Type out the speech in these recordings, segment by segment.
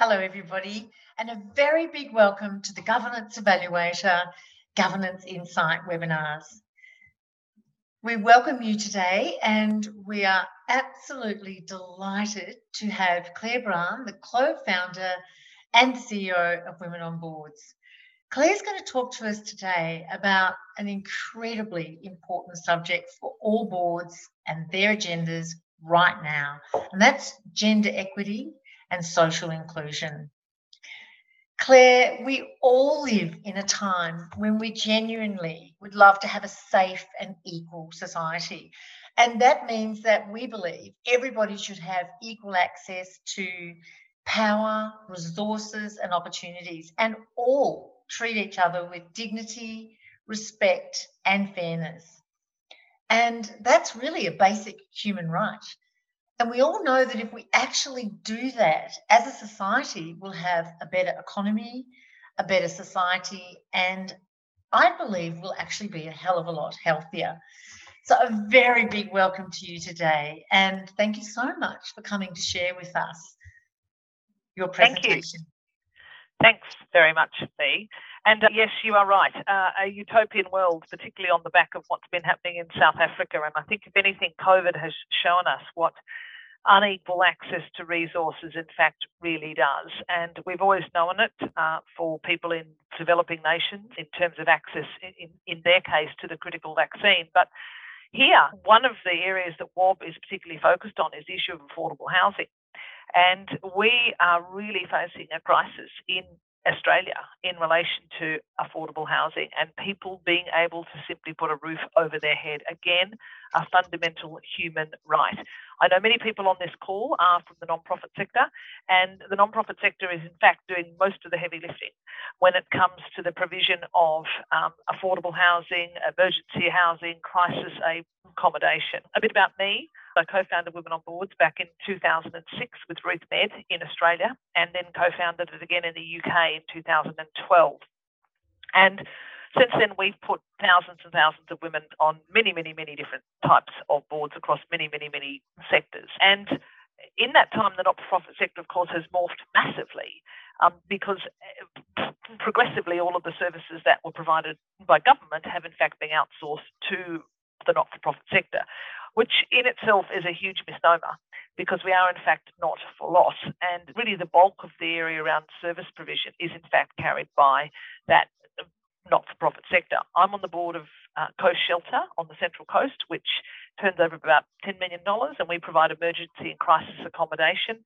Hello, everybody, and a very big welcome to the Governance Evaluator Governance Insight webinars. We welcome you today, and we are absolutely delighted to have Claire Braund, the co-founder and CEO of Women on Boards. Claire's going to talk to us today about an incredibly important subject for all boards and their agendas right now, and that's gender equity and social inclusion. Claire, we all live in a time when we genuinely would love to have a safe and equal society. And that means that we believe everybody should have equal access to power, resources, and opportunities, and all treat each other with dignity, respect, and fairness. And that's really a basic human right. And we all know that if we actually do that as a society, we'll have a better economy, a better society, and I believe we'll actually be a hell of a lot healthier. So, a very big welcome to you today, and thank you so much for coming to share with us your presentation. Thank you. Thanks very much, Fee. And uh, yes, you are right. Uh, a utopian world, particularly on the back of what's been happening in South Africa. And I think, if anything, COVID has shown us what unequal access to resources, in fact, really does. And we've always known it uh, for people in developing nations in terms of access, in, in their case, to the critical vaccine. But here, one of the areas that WOB is particularly focused on is the issue of affordable housing. And we are really facing a crisis in Australia in relation to affordable housing and people being able to simply put a roof over their head. Again, a fundamental human right. I know many people on this call are from the non-profit sector, and the non-profit sector is in fact doing most of the heavy lifting when it comes to the provision of um, affordable housing, emergency housing, crisis accommodation. A bit about me. I co-founded Women on Boards back in 2006 with Ruth Medd in Australia, and then co-founded it again in the UK in 2012. And since then, we've put thousands and thousands of women on many, many, many different types of boards across many, many, many sectors. And in that time, the not-for-profit sector, of course, has morphed massively um, because eh, progressively all of the services that were provided by government have in fact been outsourced to the not-for-profit sector, which in itself is a huge misnomer because we are in fact not for loss. And really the bulk of the area around service provision is in fact carried by that not-for-profit sector. I'm on the board of uh, Coast Shelter on the Central Coast, which turns over about $10 million, and we provide emergency and crisis accommodation,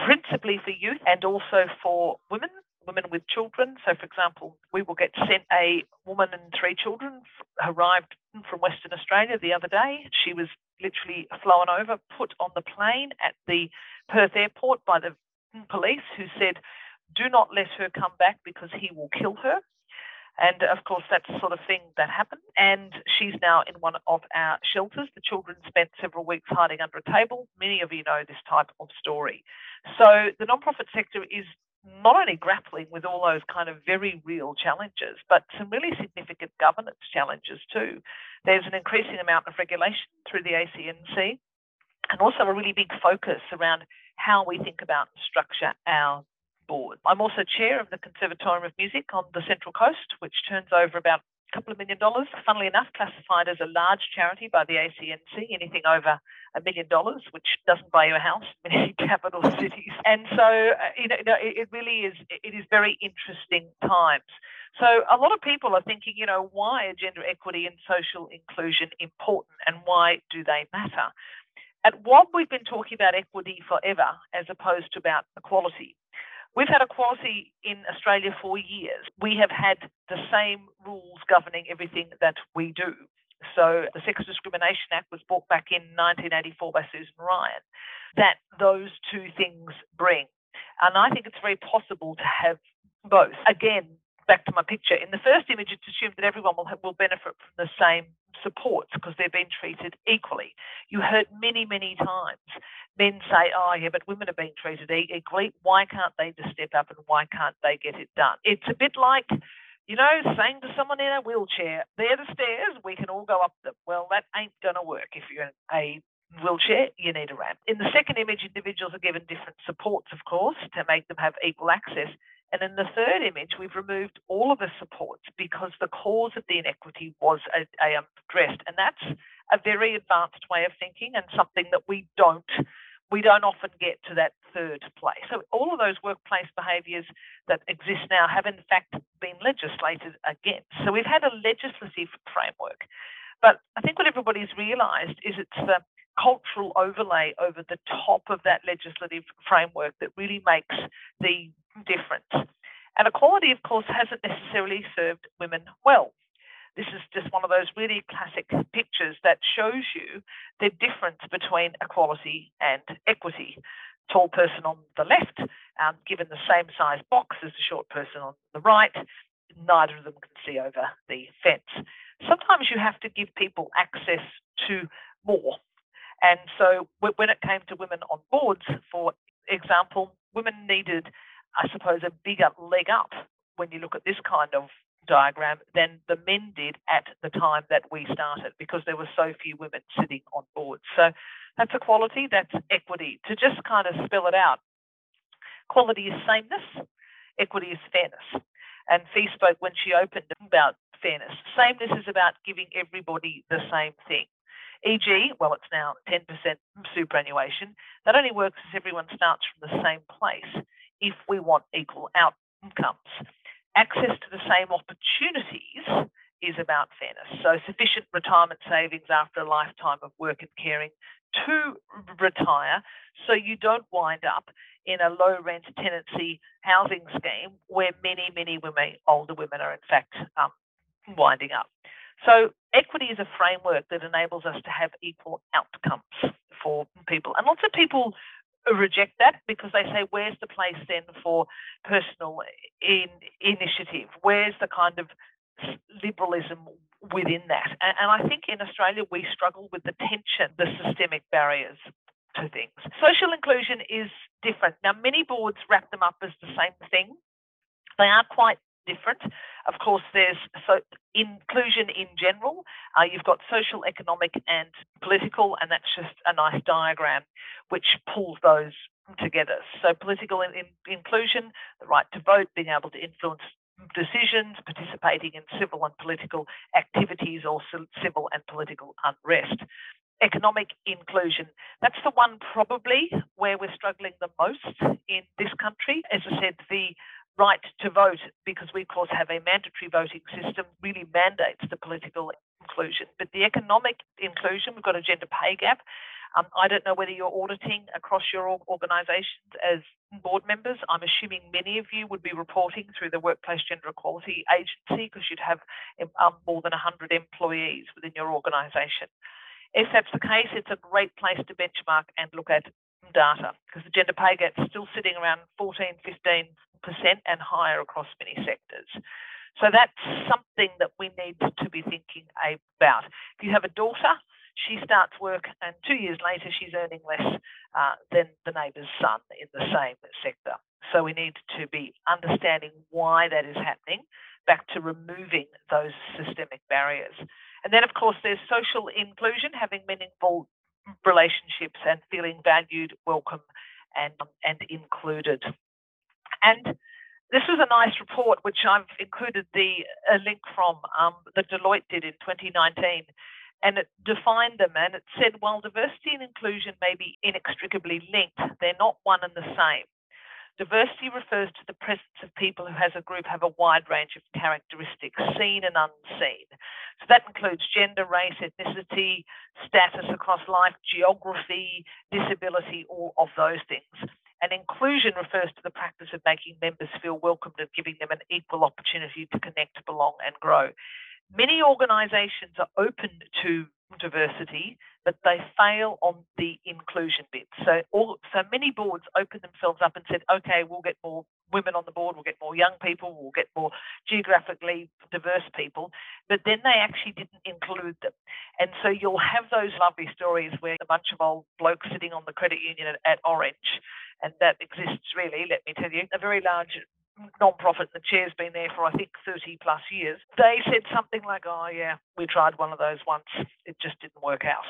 principally for youth and also for women, women with children. So, for example, we will get sent a woman and three children arrived from Western Australia the other day. She was literally flown over, put on the plane at the Perth airport by the police, who said, do not let her come back because he will kill her. And of course, that's the sort of thing that happened. And she's now in one of our shelters. The children spent several weeks hiding under a table. Many of you know this type of story. So the nonprofit sector is not only grappling with all those kind of very real challenges, but some really significant governance challenges too. There's an increasing amount of regulation through the ACNC and also a really big focus around how we think about structure our board. I'm also chair of the Conservatorium of Music on the Central Coast, which turns over about a couple of million dollars. Funnily enough, classified as a large charity by the ACNC, anything over a million dollars, which doesn't buy you a house in many capital cities. And so, uh, you know, it really is. It is very interesting times. So a lot of people are thinking, you know, why are gender equity and social inclusion important, and why do they matter? At WOB, we've been talking about equity forever as opposed to about equality. We've had a equality in Australia for years. We have had the same rules governing everything that we do. So the Sex Discrimination Act was brought back in 1984 by Susan Ryan. That those two things bring. And I think it's very possible to have both. Again, back to my picture. In the first image, it's assumed that everyone will, have, will benefit from the same supports because they're being treated equally. You heard many, many times men say, oh, yeah, but women are being treated equally. Why can't they just step up and why can't they get it done? It's a bit like, you know, saying to someone in a wheelchair, they're the stairs, we can all go up them. Well, that ain't going to work if you're in a wheelchair, you need a ramp. In the second image, individuals are given different supports, of course, to make them have equal access. And in the third image, we've removed all of the supports because the cause of the inequity was addressed. Um, and that's a very advanced way of thinking and something that we don't we don't often get to that third place. So all of those workplace behaviours that exist now have in fact been legislated against. So we've had a legislative framework. But I think what everybody's realised is it's the cultural overlay over the top of that legislative framework that really makes the difference. And equality, of course, hasn't necessarily served women well. This is just one of those really classic pictures that shows you the difference between equality and equity. Tall person on the left, um, given the same size box as the short person on the right, neither of them can see over the fence. Sometimes you have to give people access to more. And so when it came to women on boards, for example, women needed, I suppose, a bigger leg up when you look at this kind of diagram than the men did at the time that we started because there were so few women sitting on boards. So that's equality, that's equity. To just kind of spell it out, quality is sameness, equity is fairness. And Fee spoke when she opened about fairness. Sameness is about giving everybody the same thing. E.g., well, it's now 10% superannuation. That only works if everyone starts from the same place if we want equal outcomes access to the same opportunities is about fairness. So, sufficient retirement savings after a lifetime of work and caring to retire so you don't wind up in a low rent tenancy housing scheme where many, many women, older women are in fact um, winding up. So, equity is a framework that enables us to have equal outcomes for people. And lots of people reject that because they say, where's the place then for personal in, initiative? Where's the kind of liberalism within that? And, and I think in Australia we struggle with the tension, the systemic barriers to things. Social inclusion is different. Now, many boards wrap them up as the same thing. They are quite different. Of course, there's so inclusion in general. Uh, you've got social, economic, and political, and that's just a nice diagram which pulls those together. So, political in, in, inclusion, the right to vote, being able to influence decisions, participating in civil and political activities or civil and political unrest. Economic inclusion, that's the one probably where we're struggling the most in this country. As I said, the right to vote, because we, of course, have a mandatory voting system, really mandates the political inclusion. But the economic inclusion, we've got a gender pay gap. Um, I don't know whether you're auditing across your organisations as board members. I'm assuming many of you would be reporting through the Workplace Gender Equality Agency because you'd have um, more than 100 employees within your organisation. If that's the case, it's a great place to benchmark and look at data because the gender pay gap is still sitting around 14, 15 and higher across many sectors. So that's something that we need to be thinking about. If you have a daughter, she starts work and two years later she's earning less uh, than the neighbour's son in the same sector. So we need to be understanding why that is happening, back to removing those systemic barriers. And then, of course, there's social inclusion, having meaningful relationships and feeling valued, welcome, and, and included. And this was a nice report, which I've included the a link from um, that Deloitte did in 2019, and it defined them and it said, while diversity and inclusion may be inextricably linked, they're not one and the same. Diversity refers to the presence of people who, as a group, have a wide range of characteristics, seen and unseen. So that includes gender, race, ethnicity, status across life, geography, disability, all of those things. And inclusion refers to the practice of making members feel welcomed and giving them an equal opportunity to connect, belong, and grow. Many organisations are open to diversity, but they fail on the inclusion bit. So, all, so many boards open themselves up and said, "Okay, we'll get more women on the board, we'll get more young people, we'll get more geographically diverse people," but then they actually didn't include them. And so you'll have those lovely stories where a bunch of old blokes sitting on the credit union at, at Orange and that exists really, let me tell you, a very large non-profit the chair's been there for I think 30 plus years. They said something like oh yeah we tried one of those once. It just didn't work out.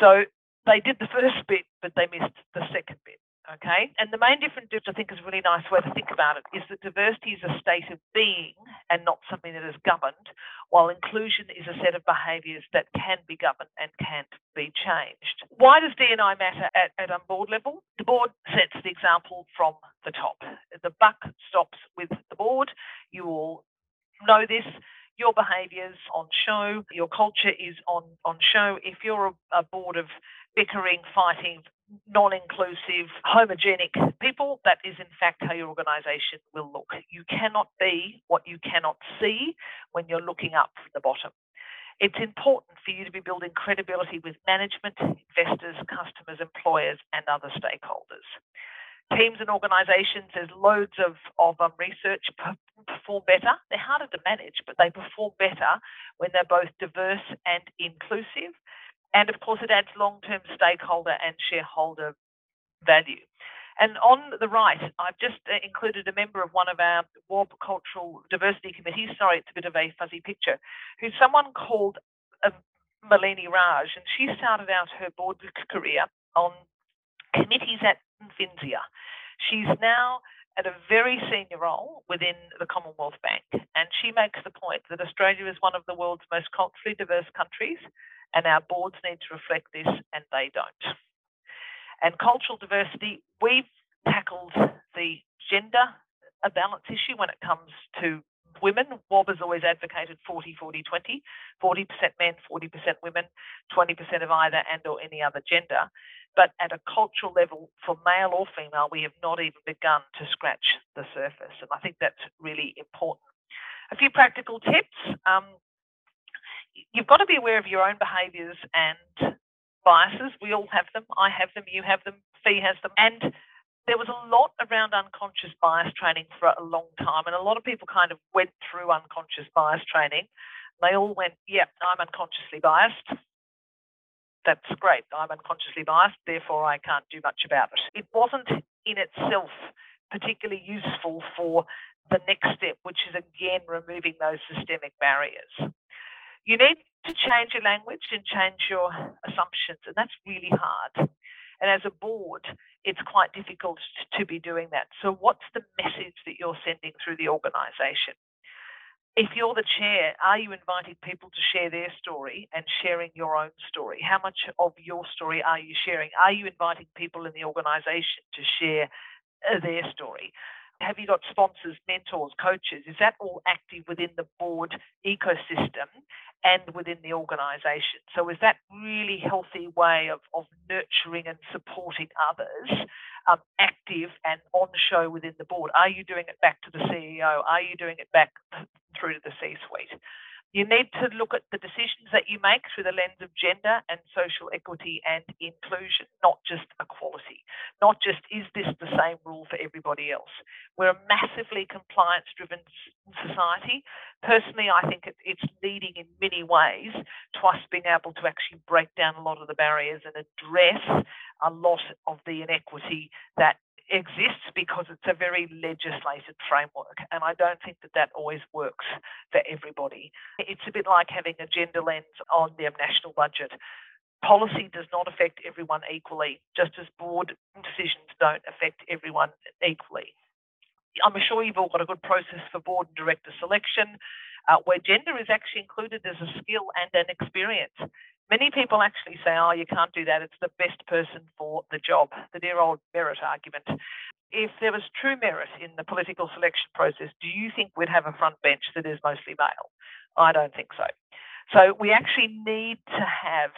So they did the first bit, but they missed the second bit. Okay. And the main difference, which I think is a really nice way to think about it, is that diversity is a state of being and not something that is governed, while inclusion is a set of behaviours that can be governed and can't be changed. Why does D&I matter at, at on board level? The board sets the example from the top. The buck stops with the board. You all know this your behaviours on show, your culture is on, on show. If you're a, a board of bickering, fighting, non inclusive, homogenic people, that is in fact how your organisation will look. You cannot be what you cannot see when you're looking up from the bottom. It's important for you to be building credibility with management, investors, customers, employers, and other stakeholders. Teams and organisations, there's loads of, of um, research perform better. They're harder to manage, but they perform better when they're both diverse and inclusive and of course, it adds long term stakeholder and shareholder value. And on the right, I've just uh, included a member of one of our WAB cultural diversity committees. Sorry, it's a bit of a fuzzy picture. Who's someone called uh, Malini Raj, and she started out her board career on committees at FINSIA. She's now at a very senior role within the Commonwealth Bank, and she makes the point that Australia is one of the world's most culturally diverse countries and our boards need to reflect this, and they don't. And cultural diversity, we've tackled the gender balance issue when it comes to women. WAB has always advocated 40 40 20, 40% men, 40% women, 20% of either and or any other gender. But at a cultural level, for male or female, we have not even begun to scratch the surface. And I think that's really important. A few practical tips. Um, you've got to be aware of your own behaviours and biases. We all have them. I have them. You have them. Fee has them. And there was a lot around unconscious bias training for a long time, and a lot of people kind of went through unconscious bias training. They all went, "Yep, yeah, I'm unconsciously biased." That's great. I'm unconsciously biased, therefore I can't do much about it. It wasn't in itself particularly useful for the next step, which is again removing those systemic barriers you need to change your language and change your assumptions, and that's really hard. And as a board, it's quite difficult to be doing that. So, what's the message that you're sending through the organisation? If you're the chair, are you inviting people to share their story and sharing your own story? How much of your story are you sharing? Are you inviting people in the organisation to share uh, their story? Have you got sponsors, mentors, coaches? Is that all active within the board ecosystem and within the organisation? So, is that really healthy way of, of nurturing and supporting others um, active and on show within the board? Are you doing it back to the CEO? Are you doing it back through to the C suite? You need to look at the decisions that you make through the lens of gender and social equity and inclusion, not just equality. Not just, is this the same rule for everybody else? We're a massively compliance driven society. Personally, I think it's leading in many ways to us being able to actually break down a lot of the barriers and address a lot of the inequity that exists because it's a very legislated framework, and I don't think that that always works for everybody. It's a bit like having a gender lens on the national budget. Policy does not affect everyone equally, just as board decisions don't affect everyone equally. I'm sure you've all got a good process for board and director selection, uh, where gender is actually included as a skill and an experience. Many people actually say, oh, you can't do that. It's the best person for the job, the dear old merit argument. If there was true merit in the political selection process, do you think we'd have a front bench that is mostly male? I don't think so. So we actually need to have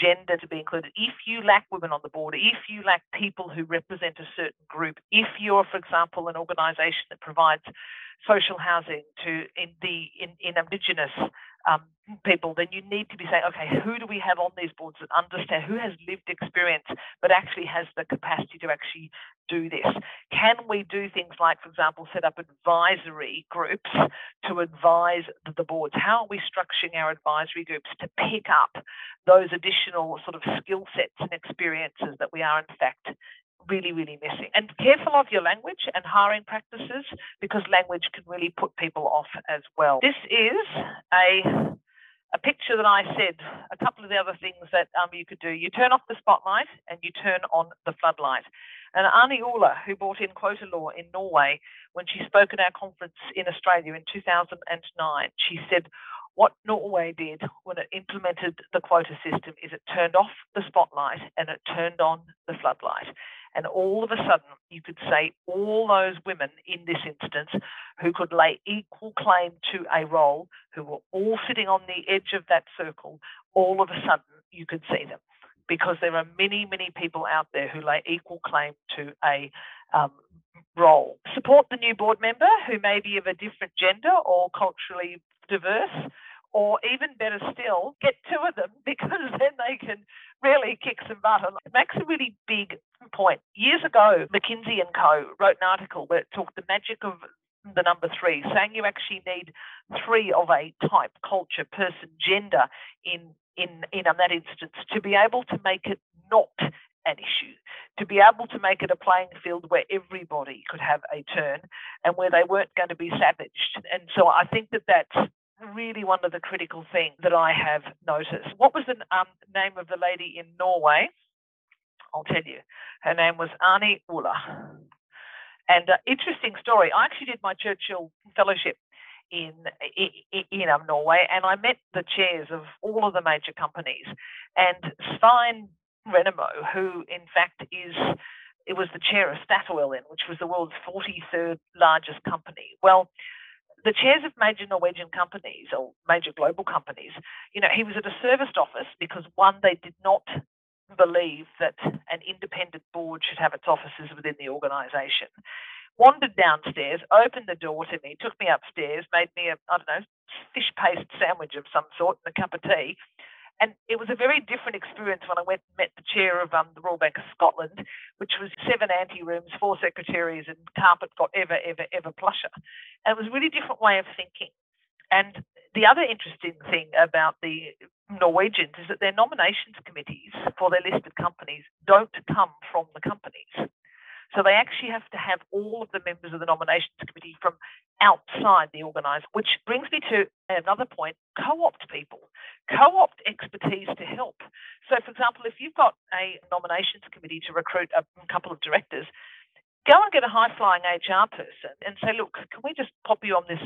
gender to be included. If you lack women on the board, if you lack people who represent a certain group, if you're, for example, an organisation that provides social housing to in the in, in Indigenous um, people, then you need to be saying, okay, who do we have on these boards that understand, who has lived experience, but actually has the capacity to actually do this? Can we do things like, for example, set up advisory groups to advise the boards? How are we structuring our advisory groups to pick up those additional sort of skill sets and experiences that we are, in fact, really, really missing. And careful of your language and hiring practices because language can really put people off as well. This is a a picture that I said, a couple of the other things that um, you could do. You turn off the spotlight and you turn on the floodlight. And Arni Hole, who brought in quota law in Norway, when she spoke at our conference in Australia in 2009, she said, what Norway did when it implemented the quota system is it turned off the spotlight and it turned on the floodlight. And all of a sudden, you could say all those women in this instance who could lay equal claim to a role, who were all sitting on the edge of that circle, all of a sudden you could see them. Because there are many, many people out there who lay equal claim to a um, role. Support the new board member who may be of a different gender or culturally diverse or even better still, get two of them because then they can really kick some butt. And it makes a really big point. Years ago, McKinsey and Co. wrote an article it talked the magic of the number three, saying you actually need three of a type, culture, person, gender in in in that instance to be able to make it not an issue, to be able to make it a playing field where everybody could have a turn and where they weren't going to be savaged. And so I think that that's really one of the critical things that I have noticed. What was the um, name of the lady in Norway? I'll tell you. Her name was Arni Hole. And uh, interesting story. I actually did my Churchill Fellowship in in, in um, Norway, and I met the chairs of all of the major companies. And Svein Rennemo, who in fact is it was the chair of Statoil, which was the world's 43rd largest company. Well, the chairs of major Norwegian companies or major global companies, you know, he was at a serviced office because one, they did not believe that an independent board should have its offices within the organisation. Wandered downstairs, opened the door to me, took me upstairs, made me a, I don't know, fish paste sandwich of some sort and a cup of tea, and it was a very different experience when I went and met the chair of um, the Royal Bank of Scotland, which was seven ante rooms, four secretaries, and carpet got ever, ever, ever plusher. And it was a really different way of thinking. And the other interesting thing about the Norwegians is that their nominations committees for their listed companies don't come from the companies. So they actually have to have all of the members of the nominations committee from outside the organisation, which brings me to another point co opt people, co opt expertise to help. So, for example, if you've got a nominations committee to recruit a couple of directors, go and get a high flying HR person and say, look, can we just pop you on this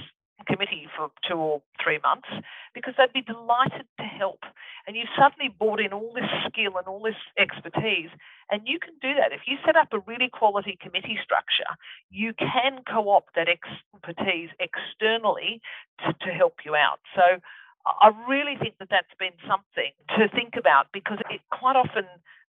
committee for two or three months because they'd be delighted to help. And you've suddenly brought in all this skill and all this expertise, and you can do that. If you set up a really quality committee structure, you can co opt that expertise externally to, to help you out. So I really think that that's been something to think about because it quite often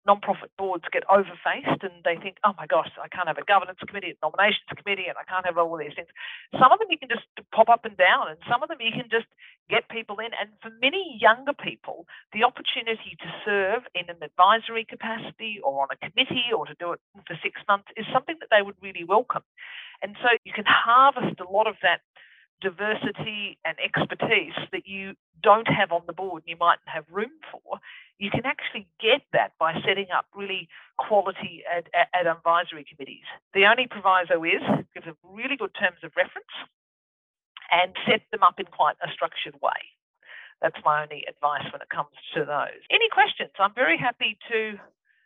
non-profit boards get overfaced and they think, oh my gosh, I can't have a governance committee, a nominations committee, and I can't have all these things. Some of them you can just pop up and down, and some of them you can just get people in. And for many younger people, the opportunity to serve in an advisory capacity or on a committee or to do it for six months is something that they would really welcome. And so you can harvest a lot of that diversity and expertise that you don't have on the board and you mightn't have room for, you can actually get that by setting up really quality at, at advisory committees. The only proviso is give them really good terms of reference and set them up in quite a structured way. That's my only advice when it comes to those. Any questions? I'm very happy to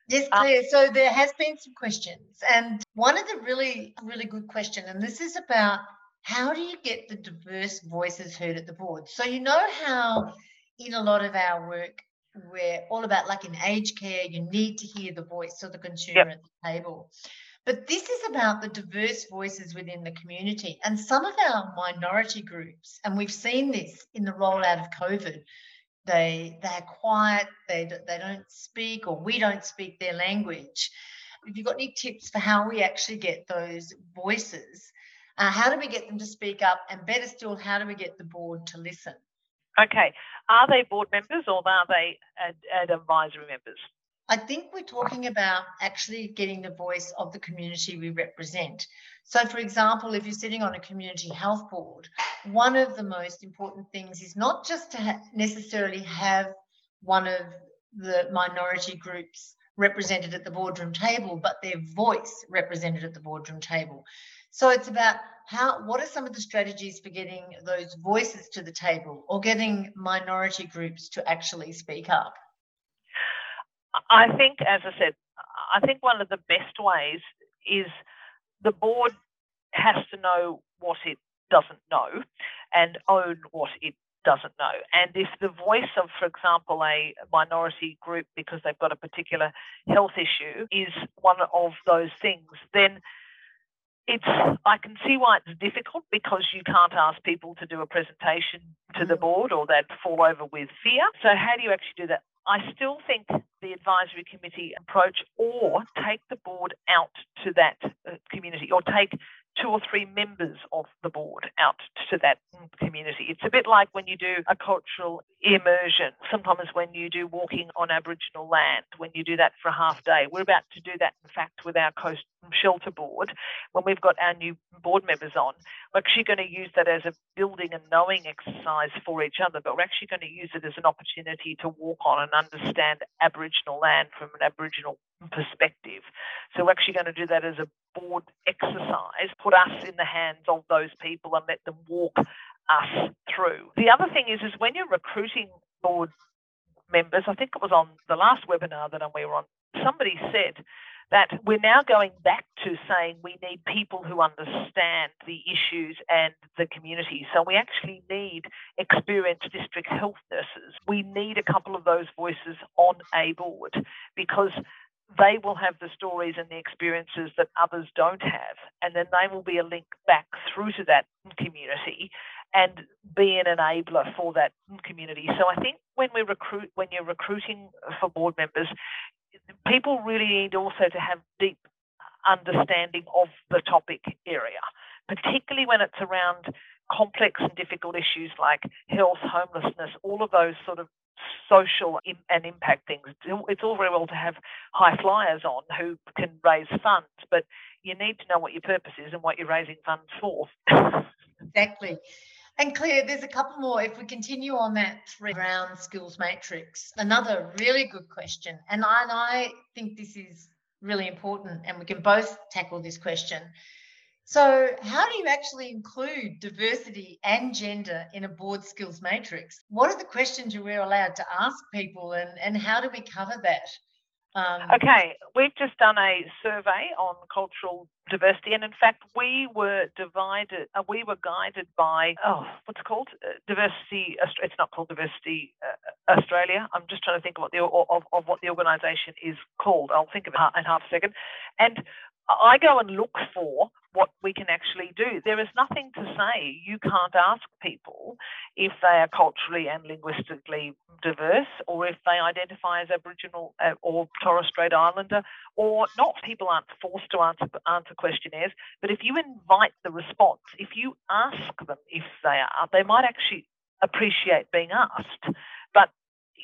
Yes, Claire. Um, so there has been some questions, and one of the really, really good question, and this is about how do you get the diverse voices heard at the board? So you know how in a lot of our work we're all about like in aged care, you need to hear the voice of the consumer yep. at the table. But this is about the diverse voices within the community. And some of our minority groups, and we've seen this in the rollout of COVID, they they're quiet, they they don't speak, or we don't speak their language. Have you got any tips for how we actually get those voices uh, how do we get them to speak up? And better still, how do we get the board to listen? Okay. Are they board members or are they ad, ad advisory members? I think we're talking about actually getting the voice of the community we represent. So, for example, if you're sitting on a community health board, one of the most important things is not just to ha necessarily have one of the minority groups represented at the boardroom table, but their voice represented at the boardroom table. So it's about how what are some of the strategies for getting those voices to the table or getting minority groups to actually speak up? I think, as I said, I think one of the best ways is the board has to know what it doesn't know and own what it doesn't know. And if the voice of, for example, a minority group because they've got a particular health issue is one of those things, then it's I can see why it's difficult because you can't ask people to do a presentation to the mm. board or they'd fall over with fear. So how do you actually do that? I still think the advisory committee approach or take the board out to that uh, community or take two or three members of the board out to that community. It's a bit like when you do a cultural immersion, sometimes when you do walking on Aboriginal land, when you do that for a half day. We're about to do that, in fact, with our Coast Shelter Board when we've got our new board members on. We're actually going to use that as a building and knowing exercise for each other, but we're actually going to use it as an opportunity to walk on and understand Aboriginal land from an Aboriginal perspective. So we're actually going to do that as a board exercise, put us in the hands of those people and let them walk us through. The other thing is, is when you're recruiting board members, I think it was on the last webinar that we were on, somebody said that we're now going back to saying we need people who understand the issues and the community. So we actually need experienced district health nurses. We need a couple of those voices on a board because they will have the stories and the experiences that others don't have. And then they will be a link back through to that community and be an enabler for that community. So I think when we recruit, when you're recruiting for board members, people really need also to have deep understanding of the topic area, particularly when it's around complex and difficult issues like health, homelessness, all of those sort of social and impact things. It's all very well to have high flyers on who can raise funds, but you need to know what your purpose is and what you're raising funds for. exactly. And Claire, there's a couple more. If we continue on that three round skills matrix, another really good question. And I, and I think this is really important, and we can both tackle this question. So, how do you actually include diversity and gender in a board skills matrix? What are the questions you are allowed to ask people, and, and how do we cover that? Um, okay, we've just done a survey on cultural diversity, and in fact, we were divided. Uh, we were guided by oh, what's called? Uh, diversity. It's not called Diversity uh, Australia. I'm just trying to think of what the of, of what the organisation is called. I'll think of it in half a second. And I go and look for what we can actually do. There is nothing to say you can't ask people if they are culturally and linguistically diverse or if they identify as Aboriginal uh, or Torres Strait Islander or not. People aren't forced to answer, answer questionnaires, but if you invite the response, if you ask them if they are, they might actually appreciate being asked.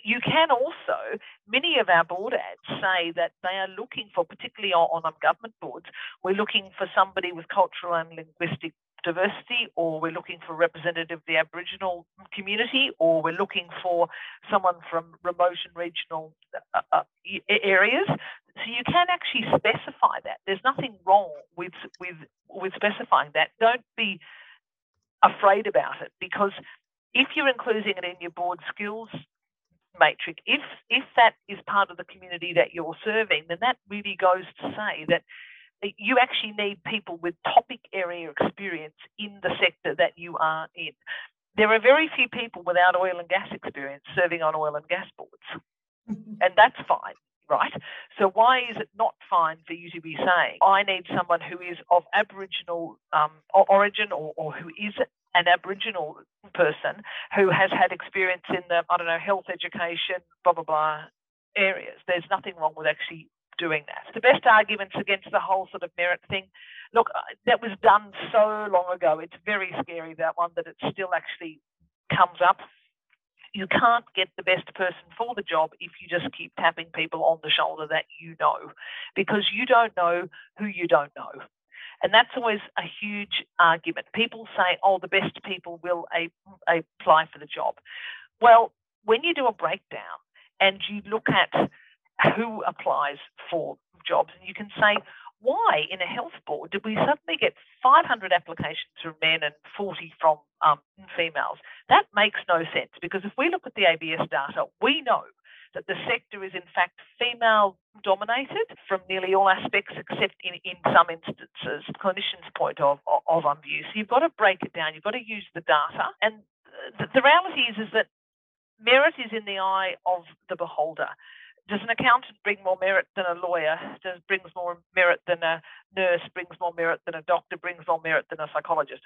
You can also, many of our board ads say that they are looking for, particularly on, on government boards, we're looking for somebody with cultural and linguistic diversity, or we're looking for a representative of the Aboriginal community, or we're looking for someone from remote and regional uh, uh, areas. So you can actually specify that. There's nothing wrong with with with specifying that. Don't be afraid about it because if you're including it in your board skills matrix, if if that is part of the community that you're serving, then that really goes to say that you actually need people with topic area experience in the sector that you are in. There are very few people without oil and gas experience serving on oil and gas boards, and that's fine. Right. So why is it not fine for you to be saying I need someone who is of Aboriginal um, origin or, or who is an Aboriginal person who has had experience in the, I don't know, health, education, blah, blah, blah areas. There's nothing wrong with actually doing that. The best arguments against the whole sort of merit thing, look, uh, that was done so long ago. It's very scary, that one, that it still actually comes up. You can't get the best person for the job if you just keep tapping people on the shoulder that you know, because you don't know who you don't know. And that's always a huge argument. People say, oh, the best people will apply for the job. Well, when you do a breakdown and you look at who applies for jobs, and you can say, why in a health board did we suddenly get 500 applications from men and 40 from um, females? That makes no sense because if we look at the ABS data, we know that the sector is in fact female dominated from nearly all aspects except in, in some instances clinicians point of, of, of view. So you've got to break it down, you've got to use the data and the, the reality is is that merit is in the eye of the beholder does an accountant bring more merit than a lawyer? Does brings more merit than a nurse? Brings more merit than a doctor? Brings more merit than a psychologist?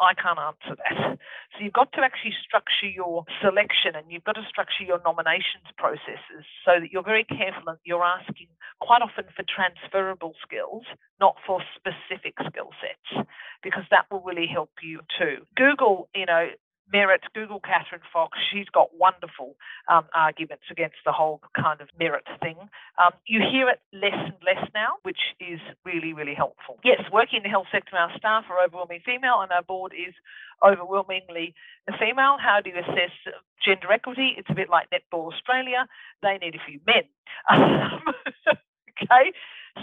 I can't answer that. So you've got to actually structure your selection and you've got to structure your nominations processes so that you're very careful and you're asking quite often for transferable skills, not for specific skill sets, because that will really help you too. Google, you know, merit, Google Catherine Fox, she's got wonderful um, arguments against the whole kind of merit thing. Um, you hear it less and less now, which is really, really helpful. Yes, working in the health sector, our staff are overwhelmingly female and our board is overwhelmingly female. How do you assess gender equity? It's a bit like Netball Australia. They need a few men. okay,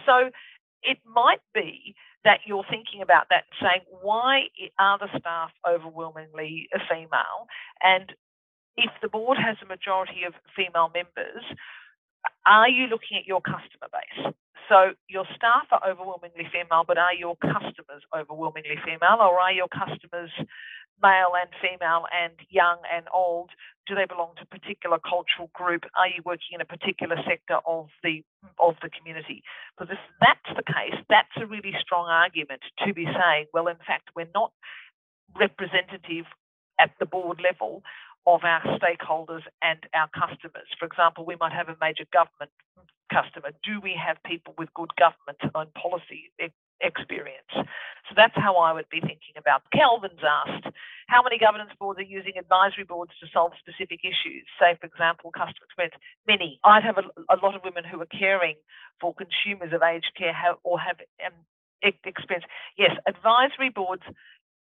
so it might be that you're thinking about that saying, why are the staff overwhelmingly female? And if the board has a majority of female members, are you looking at your customer base? So your staff are overwhelmingly female, but are your customers overwhelmingly female, or are your customers male and female and young and old? Do they belong to a particular cultural group? Are you working in a particular sector of the of the community? Because if that's the case, that's a really strong argument to be saying, well, in fact, we're not representative at the board level of our stakeholders and our customers. For example, we might have a major government customer. Do we have people with good government and policy experience. So that's how I would be thinking about. Kelvin's asked, how many governance boards are using advisory boards to solve specific issues? Say, for example, customer experience. Many. I'd have a, a lot of women who are caring for consumers of aged care or have um, experience. Yes, advisory boards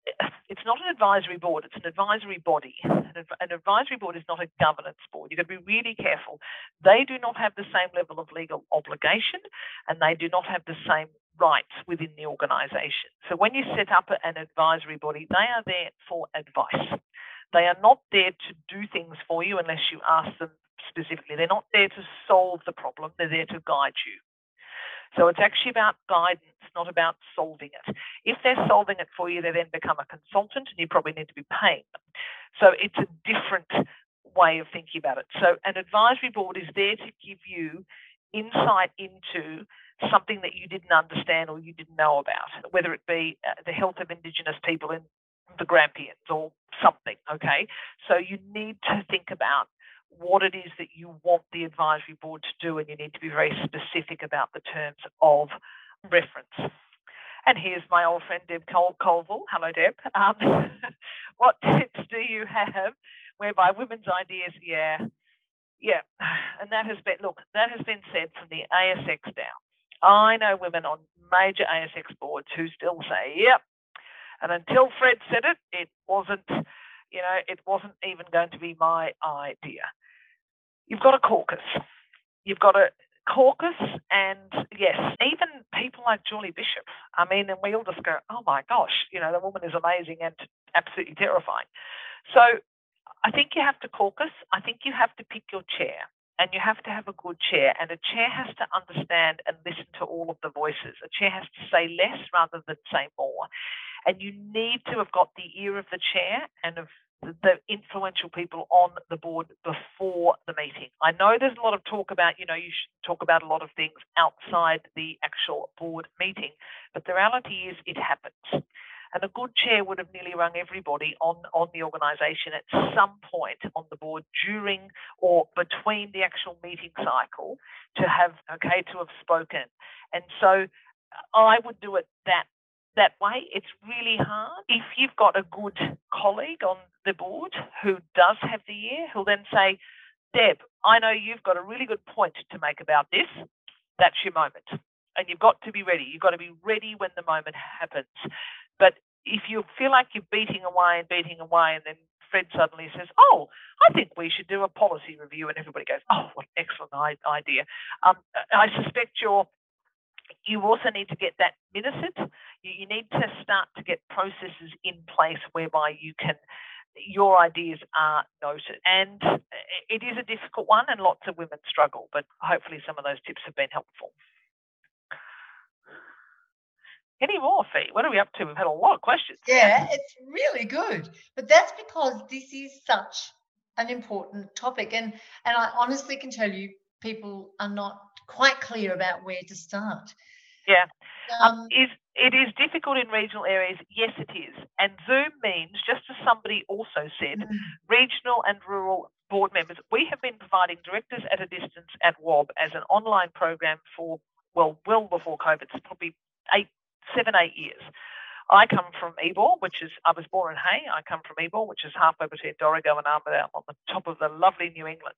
it's not an advisory board, it's an advisory body. An, advisory board is not a governance board. You've got to be really careful. They do not have the same level of legal obligation and they do not have the same rights within the organisation. So when you set up an advisory body, they are there for advice. They are not there to do things for you unless you ask them specifically. They're not there to solve the problem, they're there to guide you. So it's actually about guidance, not about solving it. If they're solving it for you, they then become a consultant and you probably need to be paying them. So it's a different way of thinking about it. So an advisory board is there to give you insight into something that you didn't understand or you didn't know about, whether it be uh, the health of Indigenous people in the Grampians or something, okay? So you need to think about what it is that you want the advisory board to do, and you need to be very specific about the terms of reference. And here's my old friend Deb Col- Colville. Hello, Deb. Um, what tips do you have whereby women's ideas, yeah, yeah, and that has been, look, that has been said from the ASX down. I know women on major ASX boards who still say, yep. And until Fred said it, it wasn't, you know, it wasn't even going to be my idea you've got a caucus. You've got a caucus, and yes, even people like Julie Bishop. I mean, and we all just go, oh my gosh, you know, the woman is amazing and absolutely terrifying. So I think you have to caucus. I think you have to pick your chair. And you have to have a good chair, and a chair has to understand and listen to all of the voices. A chair has to say less rather than say more. And you need to have got the ear of the chair and of the influential people on the board before the meeting. I know there's a lot of talk about, you know, you should talk about a lot of things outside the actual board meeting, but the reality is it happens. And a good chair would have nearly rung everybody on, on the organisation at some point on the board during or between the actual meeting cycle to have, okay, to have spoken. And so uh, I would do it that that way. It's really hard. If you've got a good colleague on the board who does have the ear, who'll then say, Deb, I know you've got a really good point to make about this. That's your moment. And you've got to be ready. You've got to be ready when the moment happens. But if you feel like you're beating away and beating away and then Fred suddenly says, "Oh, I think we should do a policy review," and everybody goes, "Oh, what an excellent idea." Um, I suspect you're you also need to get that minuted. You, you, need to start to get processes in place whereby you can your ideas are noted. And it is a difficult one, and lots of women struggle, but hopefully, some of those tips have been helpful. Any more, Fee? What are we up to? We've had a lot of questions. Yeah, it's really good. But that's because this is such an important topic. And and I honestly can tell you people are not quite clear about where to start. Yeah. Um, um, is it is difficult in regional areas? Yes, it is. And Zoom means, just as somebody also said, mm. regional and rural board members. We have been providing directors at a distance at WOB as an online program for well, well before COVID. It's probably eight, seven, eight years. I come from Ebor, which is I was born in Hay. I come from Ebor, which is halfway between Dorrigo and Armidale on the top of the lovely New England.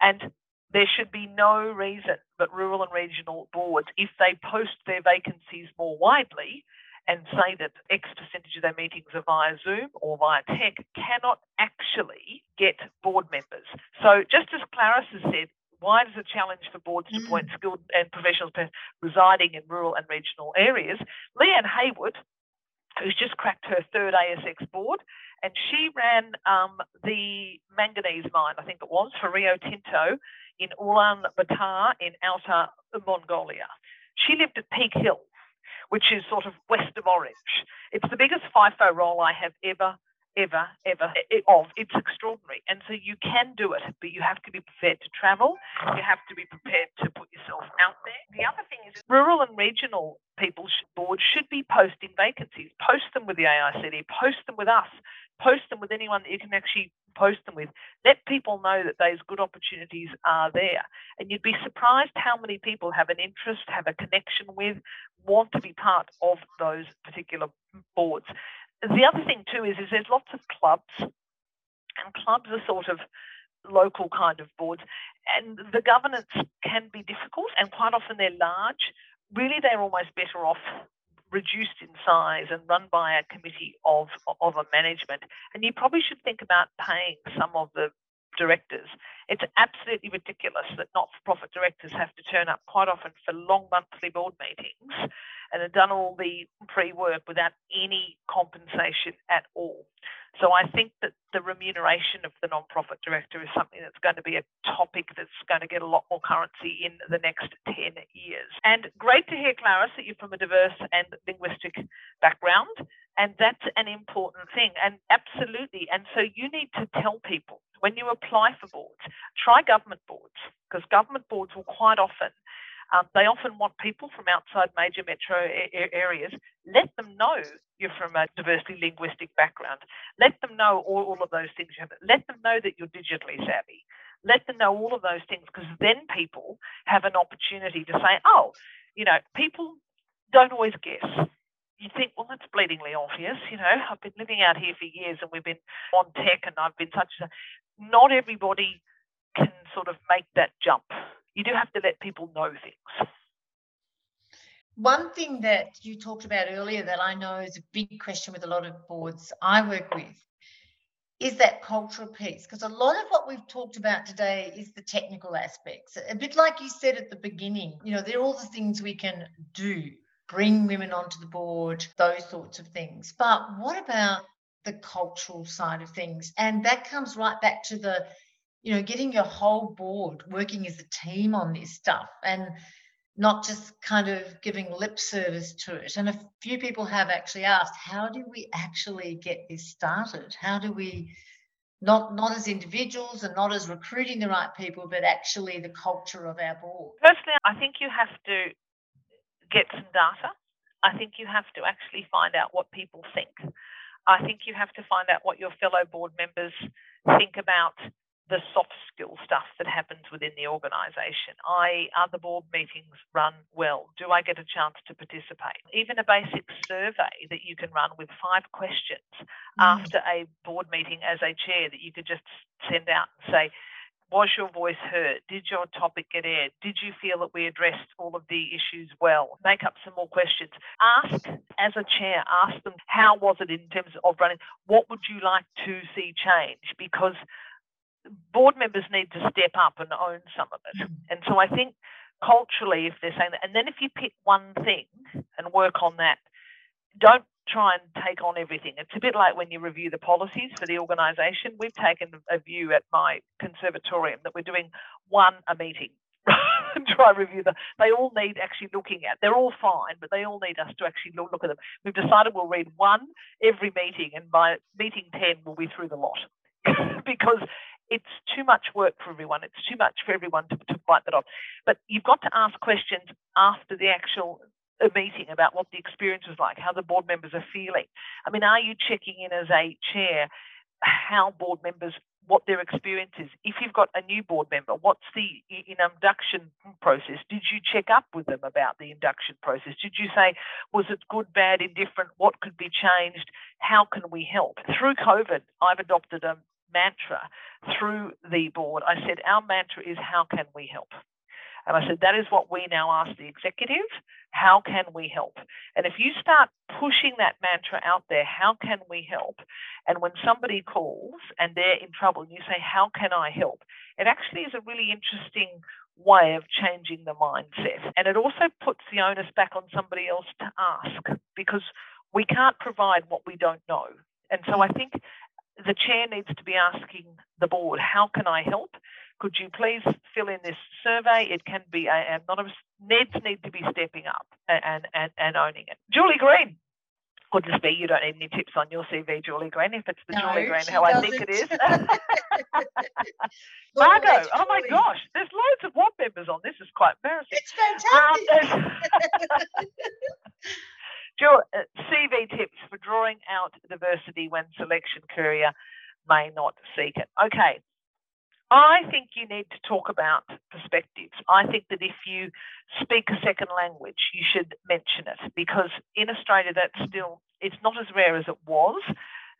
And there should be no reason that rural and regional boards, if they post their vacancies more widely and say that X percentage of their meetings are via Zoom or via tech, cannot actually get board members. So, just as Clarice has said, why is it a challenge for boards to appoint mm. skilled and professionals residing in rural and regional areas? Leanne Haywood, who's just cracked her third ASX board, and she ran um, the manganese mine, I think it was, for Rio Tinto in Ulaanbaatar in outer Mongolia. She lived at Peak Hill, which is sort of west of Orange. It's the biggest FIFO role I have ever, ever, ever of. It's extraordinary. And so you can do it, but you have to be prepared to travel. You have to be prepared to put yourself out there. The other thing is rural and regional people boards should be posting vacancies. Post them with the AICD, post them with us, post them with anyone that you can actually post them with. Let people know that those good opportunities are there. And you'd be surprised how many people have an interest, have a connection with, want to be part of those particular boards. The other thing too is, is there's lots of clubs, and clubs are sort of local kind of boards, and the governance can be difficult, and quite often they're large. Really, they're almost better off reduced in size and run by a committee of, of a management. And you probably should think about paying some of the directors. It's absolutely ridiculous that not for profit directors have to turn up quite often for long monthly board meetings and have done all the pre work without any compensation at all. So I think that the remuneration of the non-profit director is something that's going to be a topic that's going to get a lot more currency in the next 10 years. And great to hear, Clarice, that you're from a diverse and linguistic background. And that's an important thing. And absolutely. And so you need to tell people when you apply for boards, try government boards, because government boards will quite often um, they often want people from outside major metro a- areas. Let them know you're from a diversity linguistic background. Let them know all, all of those things. Let them know that you're digitally savvy. Let them know all of those things because then people have an opportunity to say, oh, you know, people don't always guess. You think, well, that's bleedingly obvious. You know, I've been living out here for years and we've been on tech and I've been such a. Not everybody can sort of make that jump you do have to let people know things. One thing that you talked about earlier that I know is a big question with a lot of boards I work with is that cultural piece. Because a lot of what we've talked about today is the technical aspects. A bit like you said at the beginning, you know, there are all the things we can do, bring women onto the board, those sorts of things. But what about the cultural side of things? And that comes right back to the you know, getting your whole board working as a team on this stuff and not just kind of giving lip service to it. And a few people have actually asked, how do we actually get this started? How do we not not as individuals and not as recruiting the right people, but actually the culture of our board? Personally, I think you have to get some data. I think you have to actually find out what people think. I think you have to find out what your fellow board members think about the soft skill stuff that happens within the organisation. I are the board meetings run well? Do I get a chance to participate? Even a basic survey that you can run with five questions mm. after a board meeting as a chair that you could just send out and say, Was your voice heard? Did your topic get aired? Did you feel that we addressed all of the issues well? Make up some more questions. Ask, as a chair, ask them, how was it in terms of running? What would you like to see change? Because board members need to step up and own some of it. Mm. And so I think culturally, if they're saying that, and then if you pick one thing and work on that, don't try and take on everything. It's a bit like when you review the policies for the organisation. We've taken a view at my conservatorium that we're doing one a meeting. try and review them. They all need actually looking at. They're all fine, but they all need us to actually look, look at them. We've decided we'll read one every meeting, and by meeting 10, we'll be through the lot. because it's too much work for everyone. It's too much for everyone to, to bite that off. But you've got to ask questions after the actual uh, meeting about what the experience was like, how the board members are feeling. I mean, are you checking in as a chair how board members what their experience is. If you've got a new board member, what's the induction process? Did you check up with them about the induction process? Did you say, was it good, bad, indifferent? What could be changed? How can we help? Through COVID, I've adopted a mantra through the board. I said, our mantra is, how can we help? And I said, that is what we now ask the executive. How can we help? And if you start pushing that mantra out there, how can we help? And when somebody calls and they're in trouble and you say, how can I help? It actually is a really interesting way of changing the mindset. And it also puts the onus back on somebody else to ask because we can't provide what we don't know. And so I think the chair needs to be asking the board, how can I help? Could you please fill in this survey? It can be anonymous. NEDs need to be stepping up and, and, and owning it. Julie Green. Goodness me, you don't need any tips on your CV, Julie Green, if it's the no, Julie Green how doesn't. I think it is. Margot, oh my gosh, there's loads of WOB members on this. is quite embarrassing. It's fantastic. Um, CV tips for drawing out diversity when selection career may not seek it. Okay, I think you need to talk about perspectives. I think that if you speak a second language, you should mention it because in Australia, that's still, it's not as rare as it was.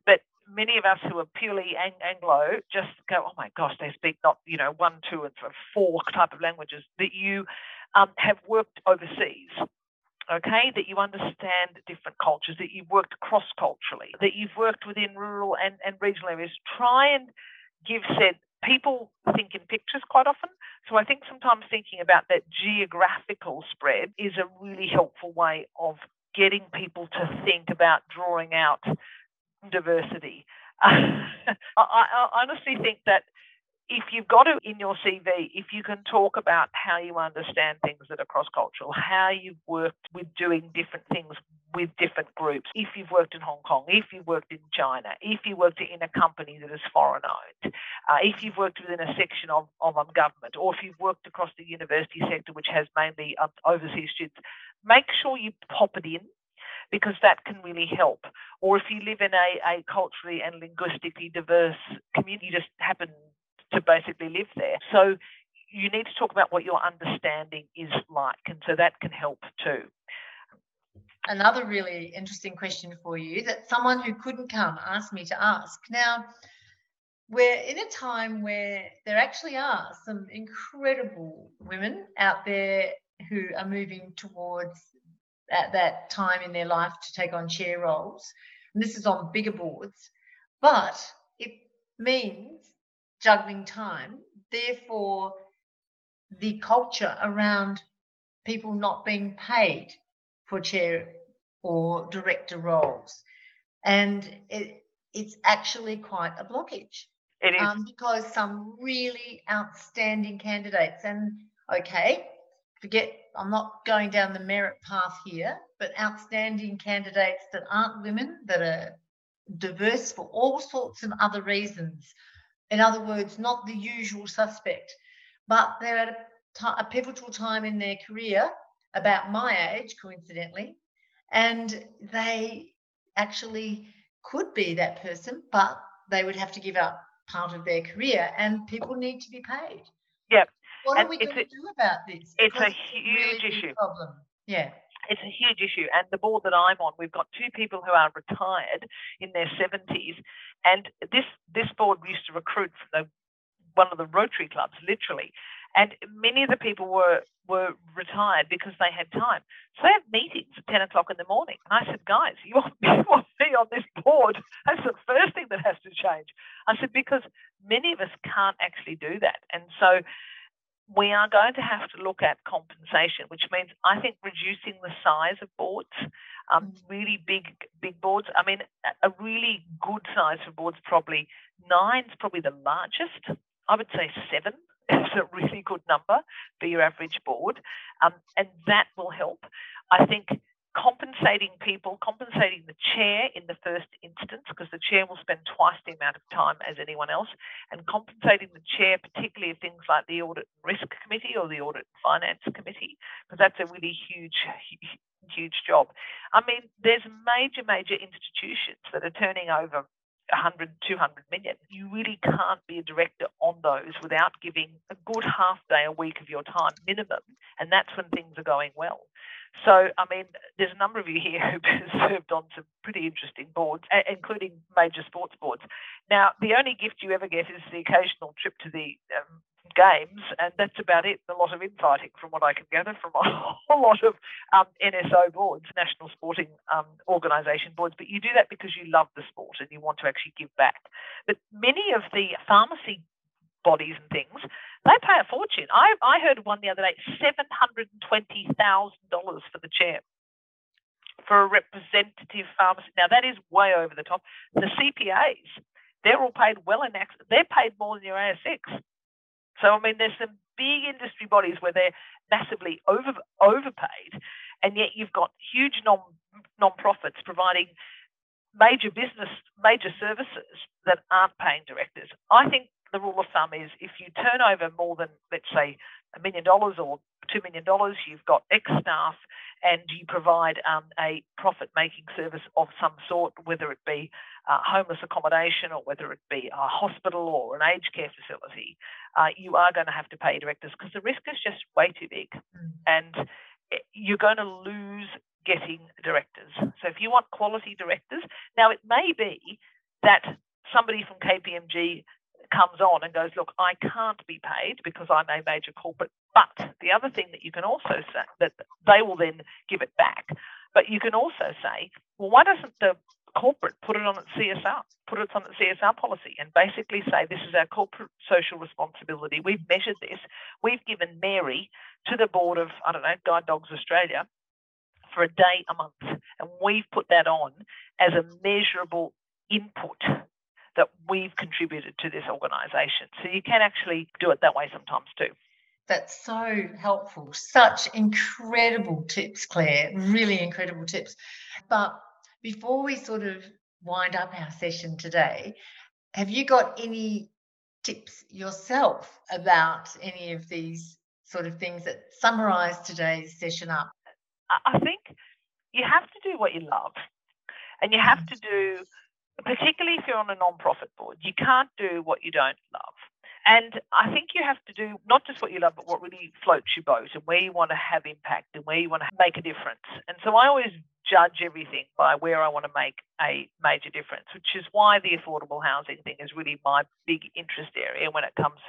But many of us who are purely Anglo just go, oh my gosh, they speak not, you know, one, two, and four type of languages that you um, have worked overseas okay, that you understand different cultures, that you've worked cross culturally, that you've worked within rural and, and regional areas. Try and give said people think in pictures quite often. So I think sometimes thinking about that geographical spread is a really helpful way of getting people to think about drawing out diversity. I, I, honestly think that if you've got it in your CV, if you can talk about how you understand things that are cross cultural, how you've worked with doing different things with different groups, if you've worked in Hong Kong, if you've worked in China, if you worked in a company that is foreign owned, uh, if you've worked within a section of, of um, government, or if you've worked across the university sector, which has mainly um, overseas students, make sure you pop it in because that can really help. Or if you live in a, a culturally and linguistically diverse community, you just happen to basically live there. So you need to talk about what your understanding is like, and so that can help too. Another really interesting question for you that someone who couldn't come asked me to ask. Now, we're in a time where there actually are some incredible women out there who are moving towards at that time in their life to take on chair roles. And this is on bigger boards, but it means juggling time. Therefore, the culture around people not being paid for chair or director roles. And it, it's actually quite a blockage. It is. Um, because some really outstanding candidates, and okay, forget, I'm not going down the merit path here, but outstanding candidates that aren't women, that are diverse for all sorts of other reasons, in other words, not the usual suspect, but they're at a, t- a pivotal time in their career, about my age, coincidentally, and they actually could be that person, but they would have to give up part of their career, and people need to be paid. Yep. What and are we going to do about this? It's a huge really issue. Problem. Yeah it's a huge issue. And the board that I'm on, we've got two people who are retired in their 70s, and this this board used to recruit from the one of the Rotary clubs, literally. And many of the people were were retired because they had time. So they have meetings at 10 o'clock in the morning. And I said, guys, you want, you want me on this board? That's the first thing that has to change. I said, because many of us can't actually do that. And so we are going to have to look at compensation, which means I think reducing the size of boards, um, mm. really big big boards. I mean, a really good size for boards probably nine's probably the largest. I would say seven is a really good number for your average board, um, and that will help. I think compensating people, compensating the chair in the first instance, because the chair will spend twice the amount of time as anyone else, and compensating the chair, particularly of things like the Audit and Risk Committee or the Audit and Finance Committee, because that's a really huge, huge job. I mean, there's major, major institutions that are turning over 100, 200 million. You really can't be a director on those without giving a good half day a week of your time minimum, and that's when things are going well. So, I mean, there's a number of you here who've served on some pretty interesting boards, including major sports boards. Now, the only gift you ever get is the occasional trip to the um, games, and that's about it. A lot of infighting, from what I can gather, from a whole lot of um, NSO boards, National Sporting um, Organisation boards. But you do that because you love the sport and you want to actually give back. But many of the pharmacy bodies and things, they pay a fortune. I, I heard one the other day, $720,000 for the chair for a representative pharmacy. Now, that is way over the top. The CPAs, they're all paid well in excess. They're paid more than your ASX. So, I mean, there's some big industry bodies where they're massively over overpaid, and yet you've got huge non non-profits providing major business, major services that aren't paying directors. I think the rule of thumb is if you turn over more than, let's say, a million dollars or $2 million, you've got X staff, and you provide um, a profit making service of some sort, whether it be uh, homeless accommodation or whether it be a hospital or an aged care facility, uh, you are going to have to pay directors because the risk is just way too big. Mm. And eh, you're going to lose getting directors. So if you want quality directors, now it may be that somebody from KPMG comes on and goes, look, I can't be paid because I'm a major corporate. But the other thing that you can also say that they will then give it back. But you can also say, well, why doesn't the corporate put it on its CSR, put it on its CSR policy, and basically say this is our corporate social responsibility. We've measured this. We've given Mary to the board of I don't know Guide Dogs Australia for a day a month, and we've put that on as a measurable input that we've contributed to this organisation. So you can actually do it that way sometimes too. That's so helpful. Such incredible tips, Claire. Really incredible tips. But before we sort of wind up our session today, have you got any tips yourself about any of these sort of things that summarize today's session up? I think you have to do what you love and you have mm. to do particularly if you're on a non-profit board, you can't do what you don't love. And I think you have to do not just what you love, but what really floats your boat and where you want to have impact and where you want to make a difference. And so I always judge everything by where I want to make a major difference, which is why the affordable housing thing is really my big interest area when it comes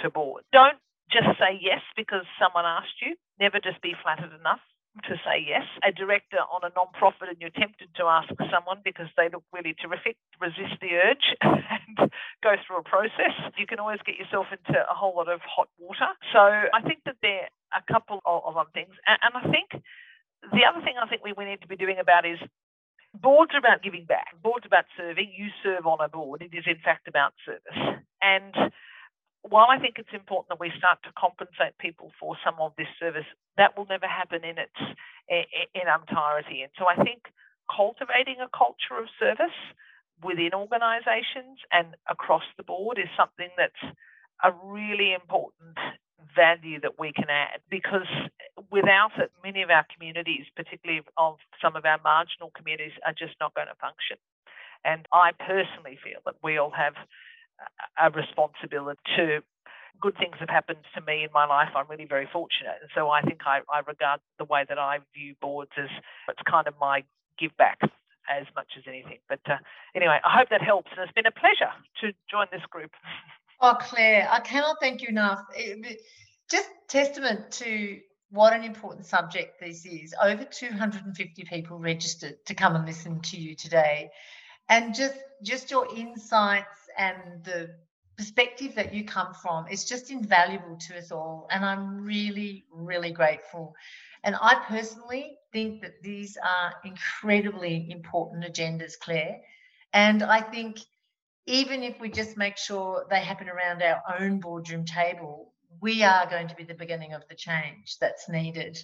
to board. Don't just say yes because someone asked you. Never just be flattered enough to say yes. A director on a non-profit and you're tempted to ask someone because they look really terrific, resist the urge and go through a process. You can always get yourself into a whole lot of hot water. So I think that there are a couple of, other things. And, I think the other thing I think we, we need to be doing about is boards are about giving back. Boards are about serving. You serve on a board. It is in fact about service. And while I think it's important that we start to compensate people for some of this service, that will never happen in its in entirety. And so I think cultivating a culture of service within organisations and across the board is something that's a really important value that we can add because without it, many of our communities, particularly of some of our marginal communities, are just not going to function. And I personally feel that we all have a responsibility to good things have happened to me in my life. I'm really very fortunate. And so I think I, I regard the way that I view boards as it's kind of my give back as much as anything. But uh, anyway, I hope that helps. And it's been a pleasure to join this group. Oh, Claire, I cannot thank you enough. It, just testament to what an important subject this is. Over 250 people registered to come and listen to you today. And just just your insights and the perspective that you come from is just invaluable to us all. And I'm really, really grateful. And I personally think that these are incredibly important agendas, Claire. And I think even if we just make sure they happen around our own boardroom table, we are going to be the beginning of the change that's needed.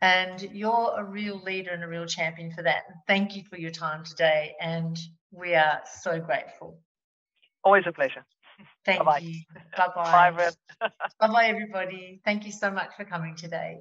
And you're a real leader and a real champion for that. Thank you for your time today. And we are so grateful. Always a pleasure. Thank Bye-bye. you. Bye bye. Bye, Red. bye bye, everybody. Thank you so much for coming today.